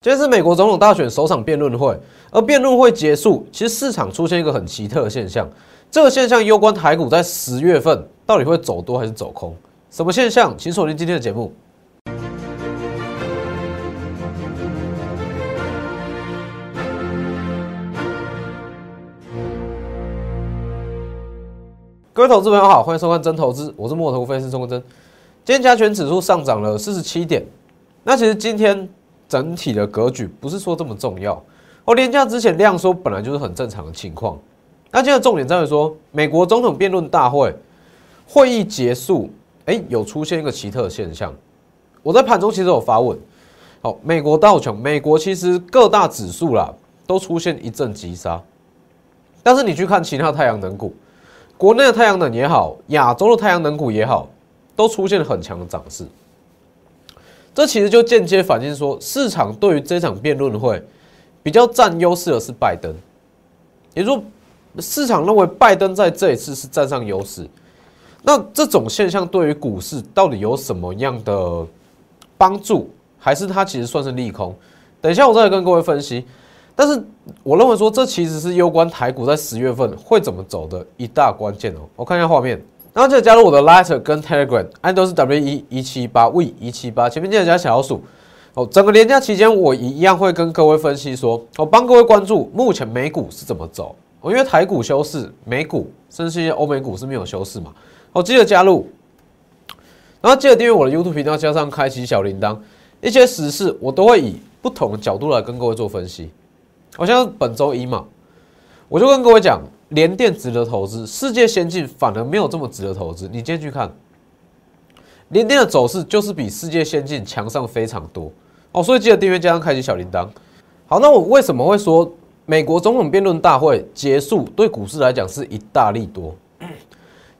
今天是美国总统大选首场辩论会，而辩论会结束，其实市场出现一个很奇特的现象，这个现象攸关台股在十月份到底会走多还是走空？什么现象？请锁定今天的节目。各位投资朋友好，欢迎收看真投资，我是墨头分析师钟国珍。今天加权指数上涨了四十七点，那其实今天。整体的格局不是说这么重要。我廉价之前量缩本来就是很正常的情况。那现在重点在于说，美国总统辩论大会会议结束，哎，有出现一个奇特的现象。我在盘中其实有发问，好，美国道琼，美国其实各大指数啦都出现一阵急杀，但是你去看其他太阳能股，国内的太阳能也好，亚洲的太阳能股也好，都出现了很强的涨势。这其实就间接反映说，市场对于这场辩论会比较占优势的是拜登，也就是，市场认为拜登在这一次是占上优势。那这种现象对于股市到底有什么样的帮助，还是它其实算是利空？等一下我再来跟各位分析。但是我认为说，这其实是攸关台股在十月份会怎么走的一大关键哦。我看一下画面。然后记得加入我的 Lighter 跟 Telegram，按都是 W 一一七八 V 一七八，前面记得加小老鼠。哦，整个连假期间，我一样会跟各位分析说，我帮各位关注目前美股是怎么走。哦，因为台股休市，美股甚至一些欧美股是没有休市嘛。哦，记得加入，然后记得订阅我的 YouTube 频道，加上开启小铃铛，一些时事我都会以不同的角度来跟各位做分析。好像本周一嘛，我就跟各位讲。联电值得投资，世界先进反而没有这么值得投资。你今天去看联电的走势，就是比世界先进强上非常多哦。所以记得订阅加上开启小铃铛。好，那我为什么会说美国总统辩论大会结束对股市来讲是一大利多？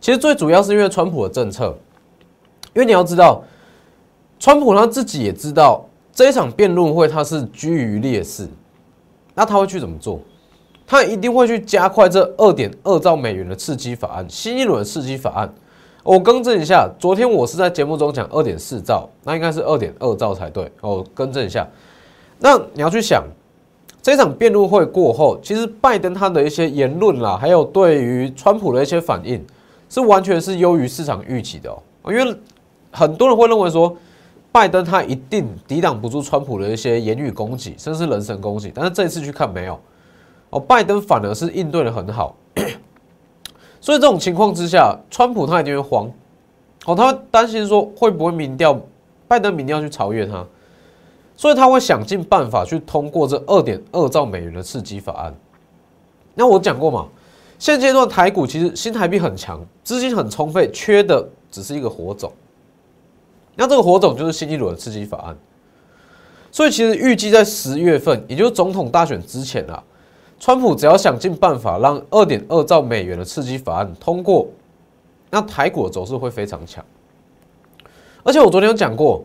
其实最主要是因为川普的政策，因为你要知道，川普他自己也知道这一场辩论会他是居于劣势，那他会去怎么做？他一定会去加快这二点二兆美元的刺激法案，新一轮刺激法案。我更正一下，昨天我是在节目中讲二点四兆，那应该是二点二兆才对。哦，更正一下。那你要去想，这场辩论会过后，其实拜登他的一些言论啦，还有对于川普的一些反应，是完全是优于市场预期的哦。因为很多人会认为说，拜登他一定抵挡不住川普的一些言语攻击，甚至是人身攻击。但是这一次去看没有。哦，拜登反而是应对的很好，所以这种情况之下，川普他一定会慌，哦，他会担心说会不会民调，拜登民调去超越他，所以他会想尽办法去通过这二点二兆美元的刺激法案。那我讲过嘛，现阶段台股其实新台币很强，资金很充沛，缺的只是一个火种。那这个火种就是新一轮的刺激法案，所以其实预计在十月份，也就是总统大选之前啊。川普只要想尽办法让二点二兆美元的刺激法案通过，那台股的走势会非常强。而且我昨天有讲过，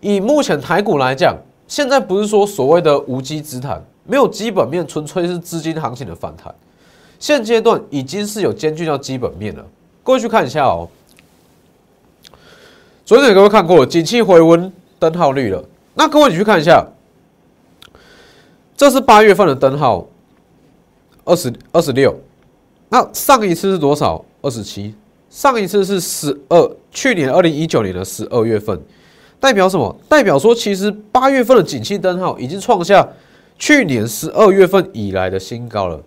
以目前台股来讲，现在不是说所谓的无稽之谈，没有基本面，纯粹是资金行情的反弹。现阶段已经是有兼具到基本面了。各位去看一下哦，昨天有各位看过景气回温灯号率了。那各位你去看一下，这是八月份的灯号。二十二十六，那上一次是多少？二十七。上一次是十二，去年二零一九年的十二月份，代表什么？代表说，其实八月份的景气灯号已经创下去年十二月份以来的新高了。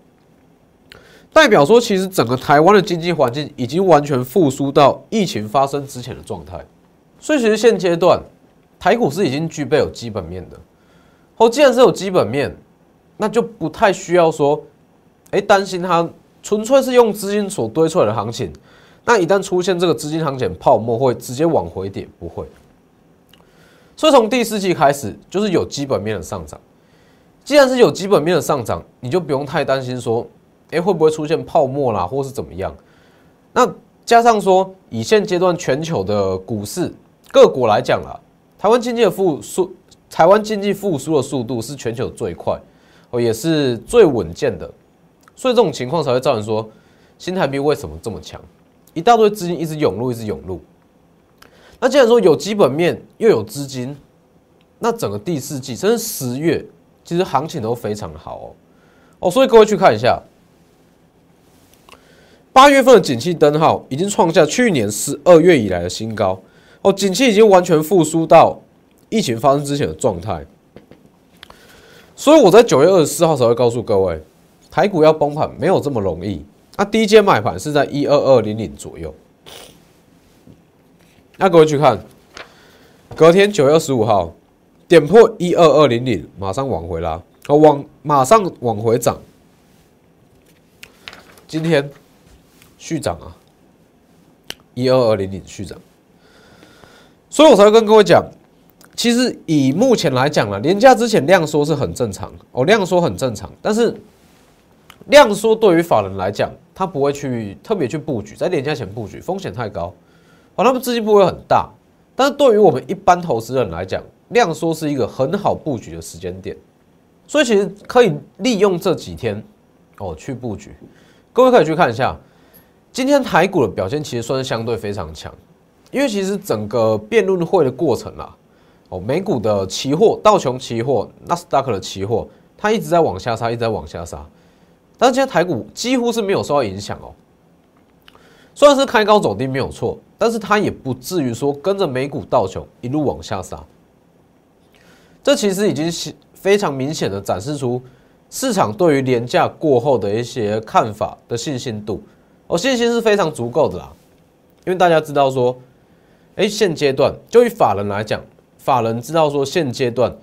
代表说，其实整个台湾的经济环境已经完全复苏到疫情发生之前的状态。所以，其实现阶段台股是已经具备有基本面的。哦，既然是有基本面，那就不太需要说。哎，担心它纯粹是用资金所堆出来的行情，那一旦出现这个资金行情泡沫，会直接往回跌，不会。所以从第四季开始，就是有基本面的上涨。既然是有基本面的上涨，你就不用太担心说，哎，会不会出现泡沫啦，或是怎么样？那加上说，以现阶段全球的股市各国来讲啦，台湾经济的复苏，台湾经济复苏的速度是全球最快，哦，也是最稳健的。所以这种情况才会造成说，新台币为什么这么强？一大堆资金一直涌入，一直涌入。那既然说有基本面又有资金，那整个第四季甚至十月，其实行情都非常好哦。哦，所以各位去看一下，八月份的景气灯号已经创下去年十二月以来的新高哦，景气已经完全复苏到疫情发生之前的状态。所以我在九月二十四号才会告诉各位，台股要崩盘没有这么容易。那第一阶买盘是在一二二零零左右。那各位去看，隔天九月二十五号点破一二二零零，马上往回拉，哦，往马上往回涨。今天续涨啊，一二二零零续涨，所以我才会跟各位讲，其实以目前来讲呢，年假之前量缩是很正常，哦，量缩很正常，但是量缩对于法人来讲，他不会去特别去布局，在廉价前布局风险太高。哦，他们资金不会很大，但是对于我们一般投资人来讲，量缩是一个很好布局的时间点，所以其实可以利用这几天哦去布局。各位可以去看一下，今天台股的表现其实算是相对非常强，因为其实整个辩论会的过程啦，哦，美股的期货、道琼期货、纳斯达克的期货，它一直在往下杀，一直在往下杀，但是今天台股几乎是没有受到影响哦。虽然是开高走低没有错，但是它也不至于说跟着美股道琼一路往下杀。这其实已经是非常明显的展示出市场对于廉价过后的一些看法的信心度，哦，信心是非常足够的啦。因为大家知道说，哎，现阶段就以法人来讲，法人知道说现阶段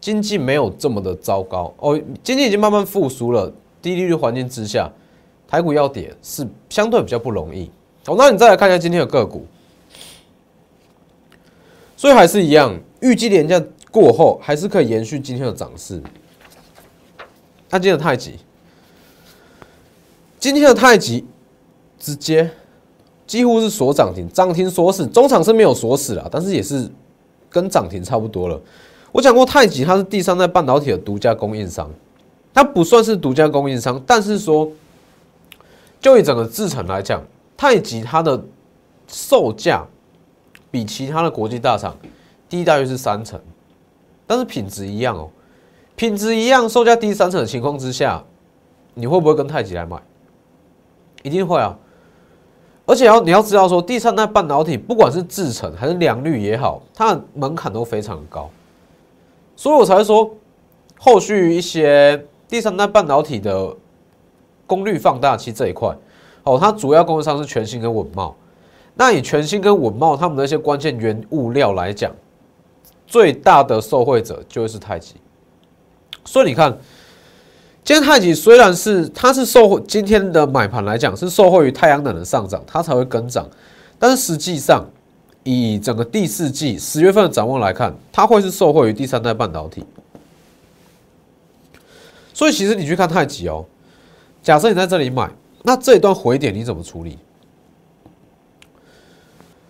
经济没有这么的糟糕哦，经济已经慢慢复苏了，低利率环境之下，台股要跌是相对比较不容易。好，那你再来看一下今天的个股，所以还是一样，预计廉价过后还是可以延续今天的涨势。那今天的太极，今天的太极直接几乎是锁涨停，涨停锁死，中场是没有锁死了，但是也是跟涨停差不多了。我讲过，太极它是第三代半导体的独家供应商，它不算是独家供应商，但是说就以整个制程来讲。太极它的售价比其他的国际大厂低大约是三成，但是品质一样哦，品质一样，售价低三成的情况之下，你会不会跟太极来买？一定会啊！而且要你要知道说，第三代半导体不管是制程还是良率也好，它的门槛都非常高，所以我才会说后续一些第三代半导体的功率放大器这一块。哦，它主要供应商是全新跟稳茂。那以全新跟稳茂他们的些关键原物料来讲，最大的受惠者就会是太极。所以你看，今天太极虽然是它是受今天的买盘来讲是受惠于太阳能的上涨，它才会跟涨。但是实际上，以整个第四季十月份的展望来看，它会是受惠于第三代半导体。所以其实你去看太极哦，假设你在这里买。那这一段回点你怎么处理？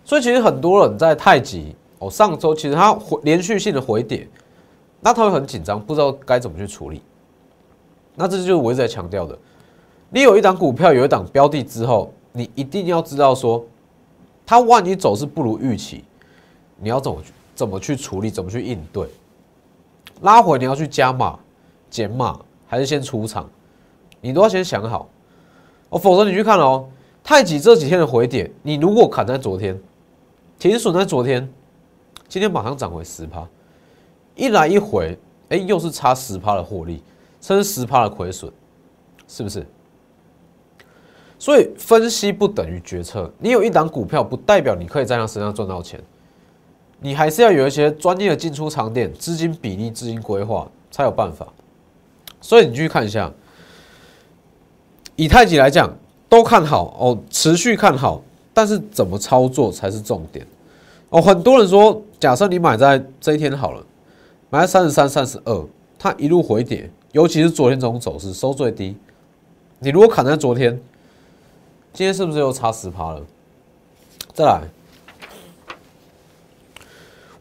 所以其实很多人在太极哦，上周其实它回连续性的回点，那他会很紧张，不知道该怎么去处理。那这就是我一直在强调的，你有一档股票有一档标的之后，你一定要知道说，它万一走势不如预期，你要怎么去怎么去处理，怎么去应对？拉回你要去加码、减码，还是先出场？你都要先想好。哦，否则你去看哦，太极这几天的回点，你如果砍在昨天，停损在昨天，今天马上涨回十趴，一来一回，哎，又是差十趴的获利，甚至十趴的亏损，是不是？所以分析不等于决策，你有一档股票，不代表你可以在它身上赚到钱，你还是要有一些专业的进出场点、资金比例、资金规划才有办法。所以你去看一下。以太极来讲，都看好哦，持续看好，但是怎么操作才是重点哦。很多人说，假设你买在这一天好了，买在三十三、三十二，它一路回跌，尤其是昨天这种走势收最低，你如果砍在昨天，今天是不是又差十趴了？再来，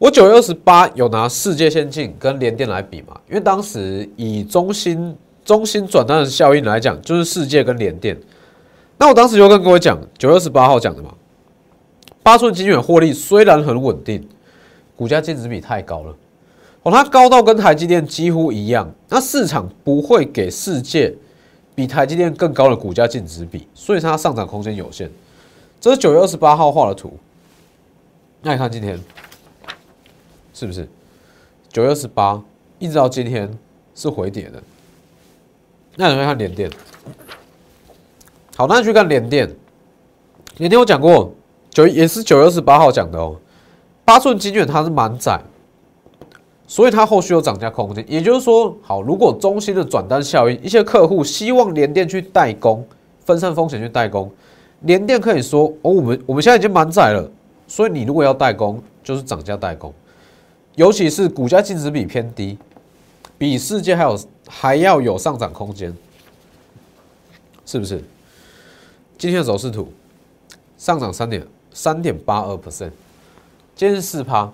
我九月二十八有拿世界先进跟联电来比嘛？因为当时以中心。中心转单的效应来讲，就是世界跟联电。那我当时就跟各位讲，九月二十八号讲的嘛，八寸晶圆获利虽然很稳定，股价净值比太高了，哦，它高到跟台积电几乎一样，那市场不会给世界比台积电更高的股价净值比，所以它上涨空间有限。这是九月二十八号画的图，那你看今天是不是？九月二十八一直到今天是回跌的？那你会看联电，好，那你去看联电，联电我讲过，九也是九月二十八号讲的哦，八寸晶圆它是满载，所以它后续有涨价空间。也就是说，好，如果中心的转单效应，一些客户希望联电去代工，分散风险去代工，联电可以说哦，我们我们现在已经满载了，所以你如果要代工，就是涨价代工，尤其是股价净值比偏低，比世界还有。还要有上涨空间，是不是？今天的走势图上涨三点三点八二 percent，今天是四趴，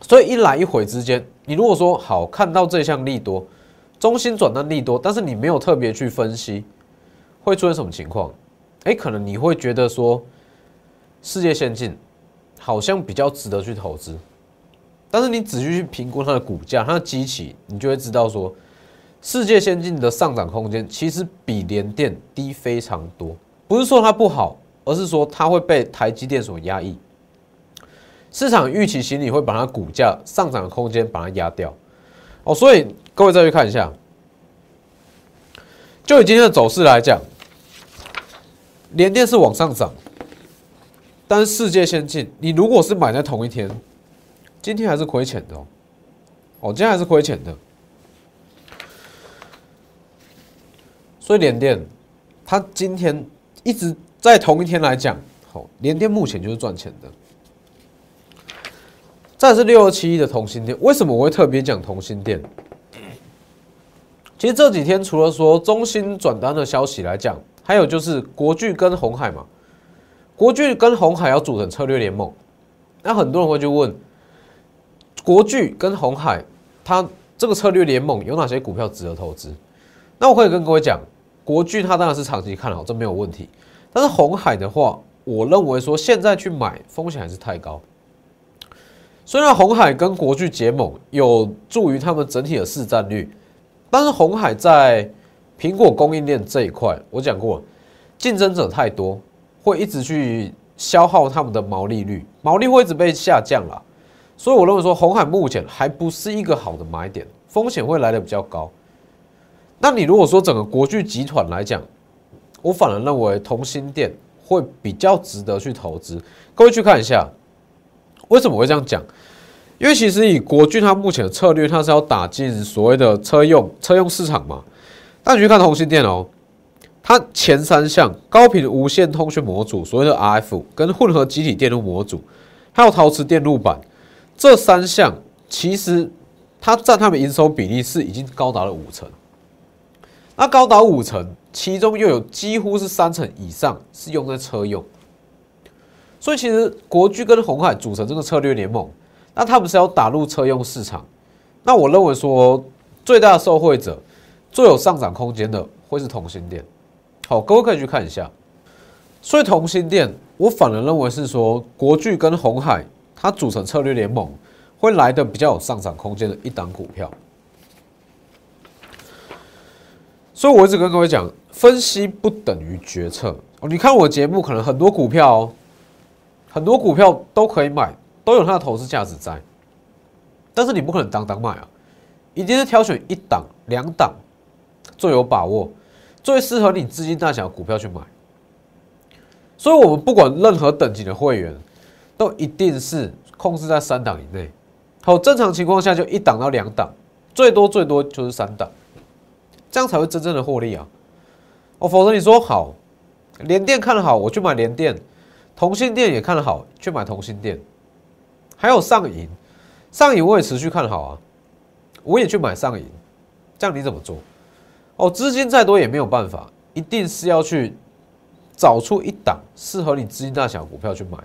所以一来一回之间，你如果说好看到这项利多，中心转单利多，但是你没有特别去分析会出现什么情况，哎，可能你会觉得说世界先进好像比较值得去投资，但是你仔细去评估它的股价、它的基期，你就会知道说。世界先进的上涨空间其实比联电低非常多，不是说它不好，而是说它会被台积电所压抑。市场预期心理会把它股价上涨的空间把它压掉。哦，所以各位再去看一下，就以今天的走势来讲，联电是往上涨，但是世界先进，你如果是买在同一天，今天还是亏钱的哦。哦，今天还是亏钱的。所以联电，它今天一直在同一天来讲，好，联电目前就是赚钱的。再是六二七一的同心店，为什么我会特别讲同心店？其实这几天除了说中芯转单的消息来讲，还有就是国巨跟红海嘛，国巨跟红海要组成策略联盟，那很多人会去问，国巨跟红海，它这个策略联盟有哪些股票值得投资？那我可以跟各位讲。国巨它当然是长期看好，这没有问题。但是红海的话，我认为说现在去买风险还是太高。虽然红海跟国巨结盟有助于他们整体的市占率，但是红海在苹果供应链这一块，我讲过，竞争者太多，会一直去消耗他们的毛利率，毛利会一直被下降了。所以我认为说红海目前还不是一个好的买点，风险会来的比较高。那你如果说整个国巨集团来讲，我反而认为同心店会比较值得去投资。各位去看一下，为什么会这样讲？因为其实以国巨它目前的策略，它是要打进所谓的车用车用市场嘛。那你去看同心电哦，它前三项高频无线通讯模组，所谓的 RF 跟混合集体电路模组，还有陶瓷电路板这三项，其实它占它们营收比例是已经高达了五成。那高达五成，其中又有几乎是三成以上是用在车用，所以其实国巨跟红海组成这个策略联盟，那他们是要打入车用市场。那我认为说最大的受惠者、最有上涨空间的会是同心电。好，各位可以去看一下。所以同心电，我反而认为是说国巨跟红海它组成策略联盟，会来的比较有上涨空间的一档股票。所以，我一直跟各位讲，分析不等于决策哦。你看我节目，可能很多股票，很多股票都可以买，都有它的投资价值在。但是你不可能当当买啊，一定是挑选一档、两档最有把握、最适合你资金大小的股票去买。所以，我们不管任何等级的会员，都一定是控制在三档以内。好，正常情况下就一档到两档，最多最多就是三档。这样才会真正的获利啊！哦，否则你说好，联电看好，我去买联电；同性电也看好，去买同性电。还有上银，上银我也持续看好啊，我也去买上银。这样你怎么做？哦，资金再多也没有办法，一定是要去找出一档适合你资金大小的股票去买。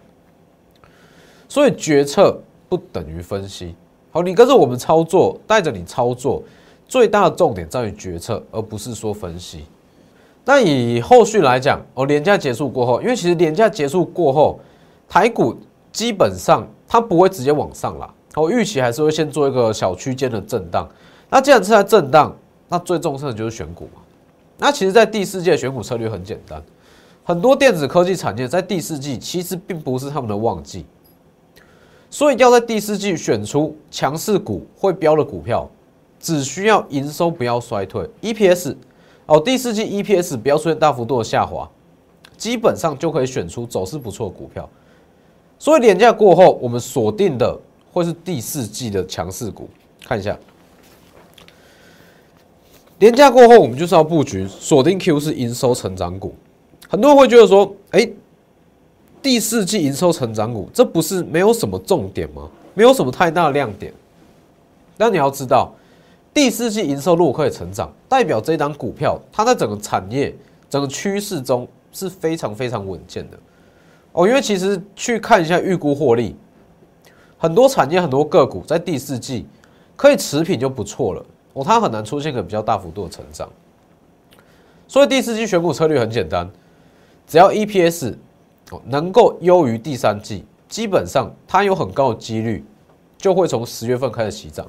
所以决策不等于分析。好，你跟着我们操作，带着你操作。最大的重点在于决策，而不是说分析。那以后续来讲，哦，廉价结束过后，因为其实廉价结束过后，台股基本上它不会直接往上啦。我预期还是会先做一个小区间的震荡。那既然是在震荡，那最重视的就是选股嘛。那其实，在第四季的选股策略很简单，很多电子科技产业在第四季其实并不是他们的旺季，所以要在第四季选出强势股会标的股票，只需要营收不要衰退，EPS 哦，第四季 EPS 不要出现大幅度的下滑，基本上就可以选出走势不错的股票。所以廉价过后，我们锁定的会是第四季的强势股，看一下。廉价过后，我们就是要布局锁定 Q 是营收成长股。很多人会觉得说，哎，第四季营收成长股，这不是没有什么重点吗？没有什么太大的亮点。但你要知道，第四季营收如果可以成长，代表这档股票它在整个产业、整个趋势中是非常非常稳健的。哦，因为其实去看一下预估获利，很多产业、很多个股在第四季可以持平就不错了。哦，它很难出现个比较大幅度的成长，所以第四季选股策略很简单，只要 EPS 能够优于第三季，基本上它有很高的几率就会从十月份开始起涨，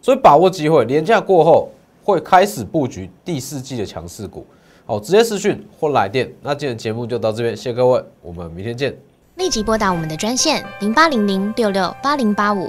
所以把握机会，廉价过后会开始布局第四季的强势股。好，直接视讯或来电。那今天节目就到这边，谢谢各位，我们明天见。立即拨打我们的专线零八零零六六八零八五。